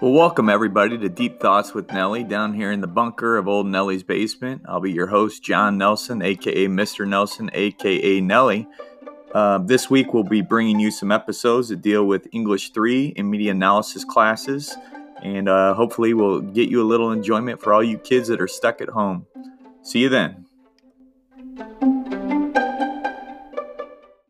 Well, welcome everybody to Deep Thoughts with Nelly down here in the bunker of Old Nelly's basement. I'll be your host, John Nelson, aka Mr. Nelson, aka Nelly. Uh, this week, we'll be bringing you some episodes that deal with English 3 and media analysis classes, and uh, hopefully, we'll get you a little enjoyment for all you kids that are stuck at home. See you then.